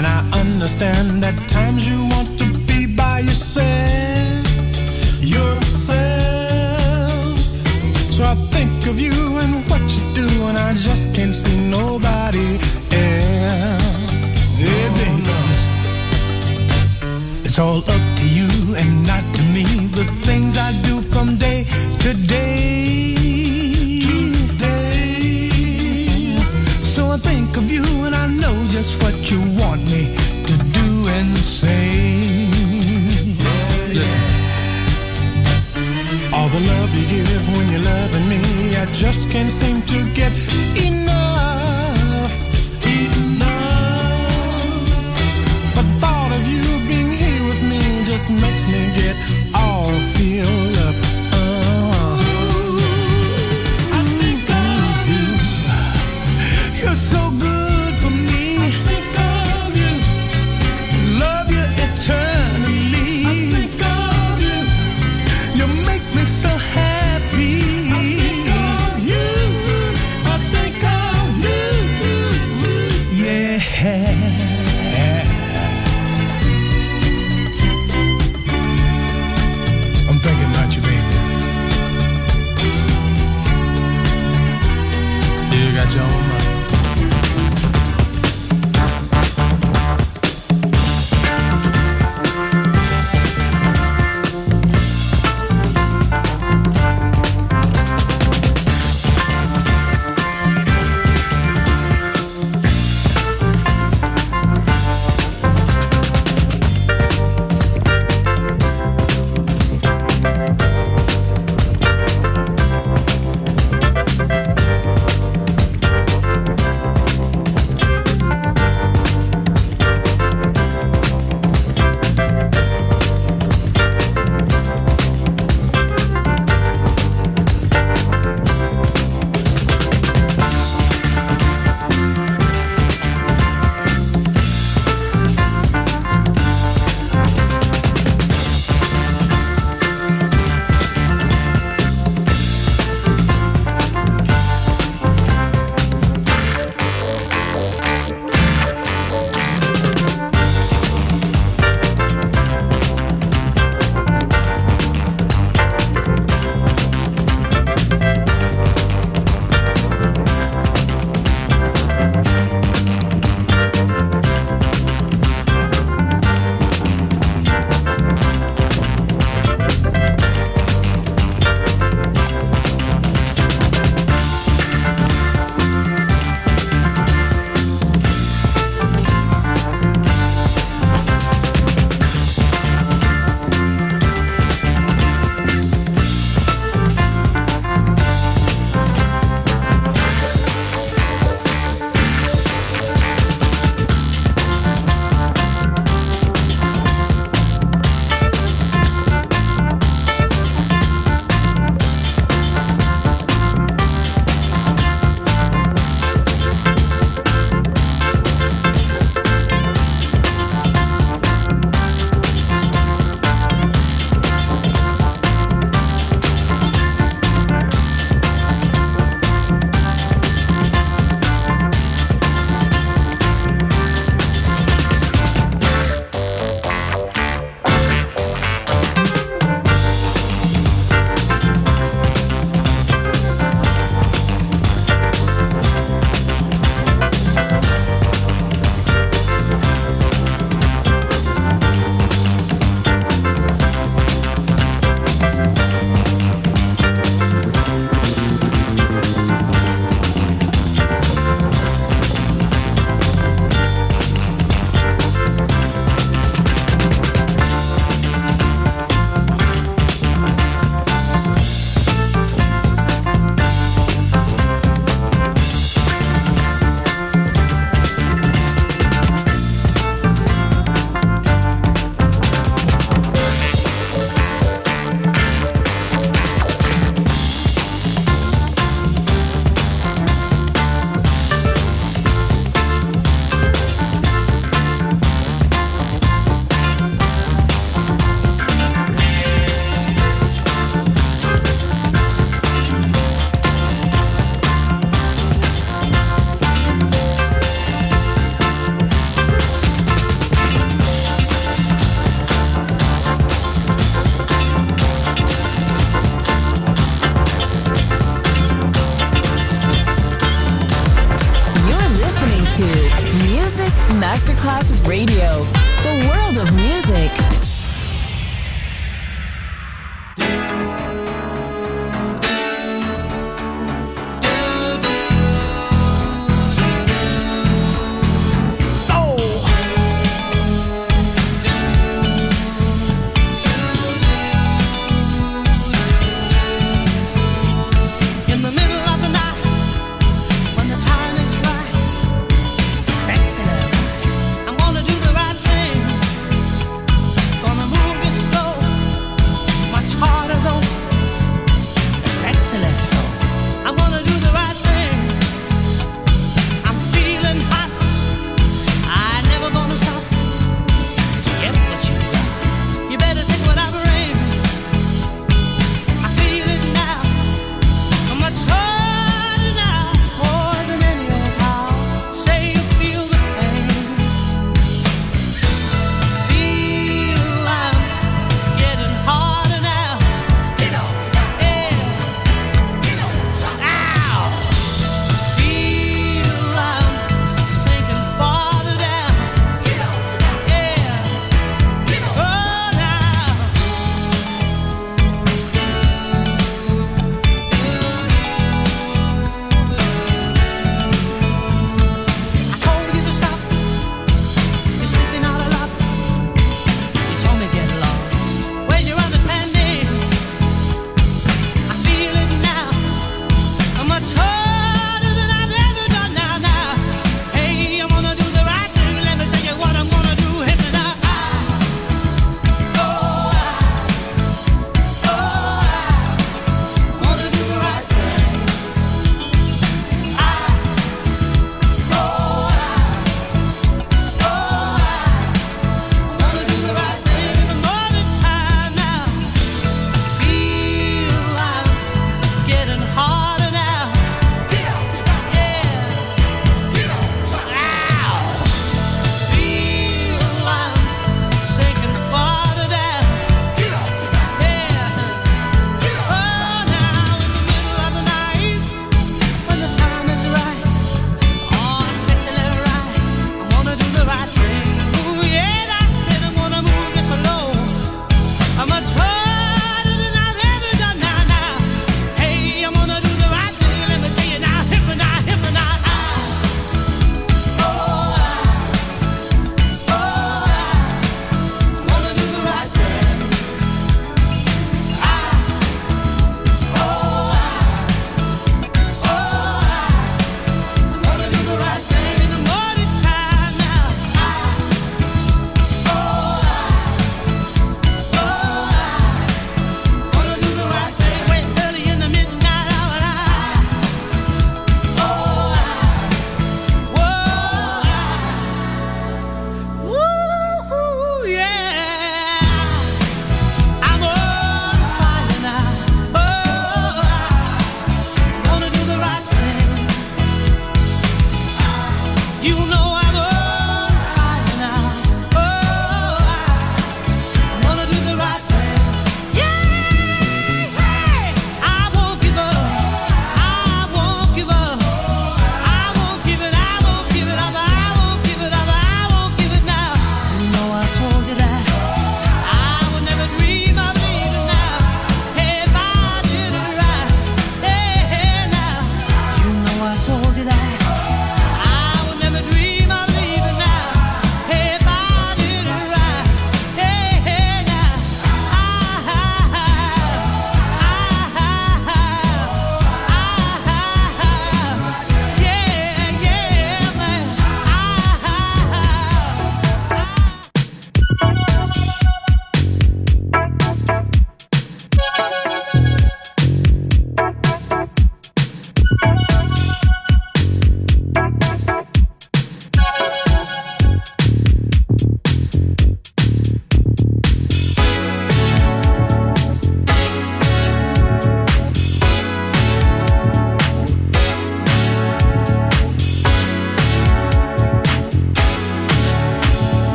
And I understand that times you want to be by yourself, yourself. So I think of you and what you do, and I just can't see nobody else. Yeah, baby. It's all up to you and not to me. The things I do from day to day. just can't seem to get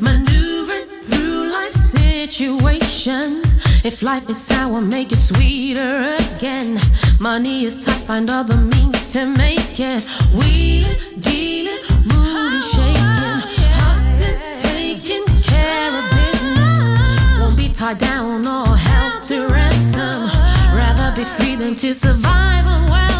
maneuvering through life situations. If life is sour, make it sweeter again. Money is tight, find other means to make it. Wheeling, dealing, moving, oh, shaking, hustling, taking care of business. Won't be tied down or held to ransom. Rather be free than to survive on wealth.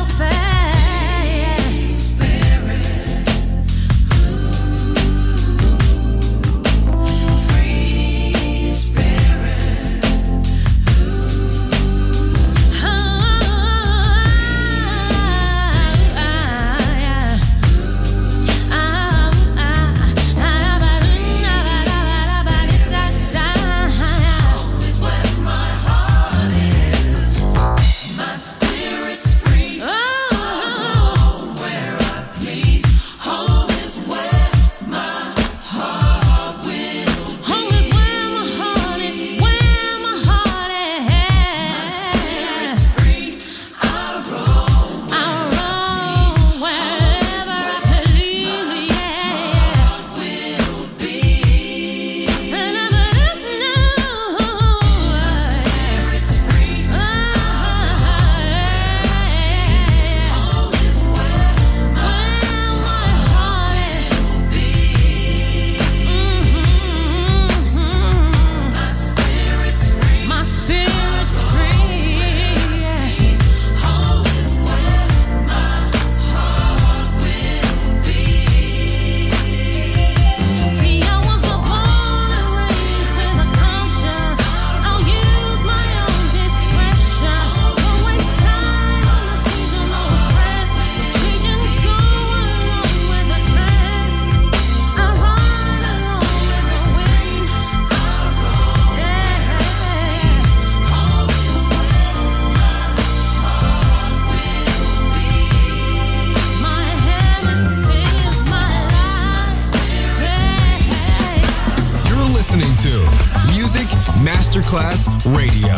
Radio.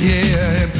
Gonna